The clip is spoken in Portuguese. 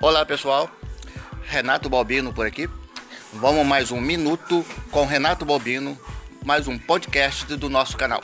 Olá pessoal, Renato Balbino por aqui. Vamos mais um minuto com Renato Balbino, mais um podcast do nosso canal.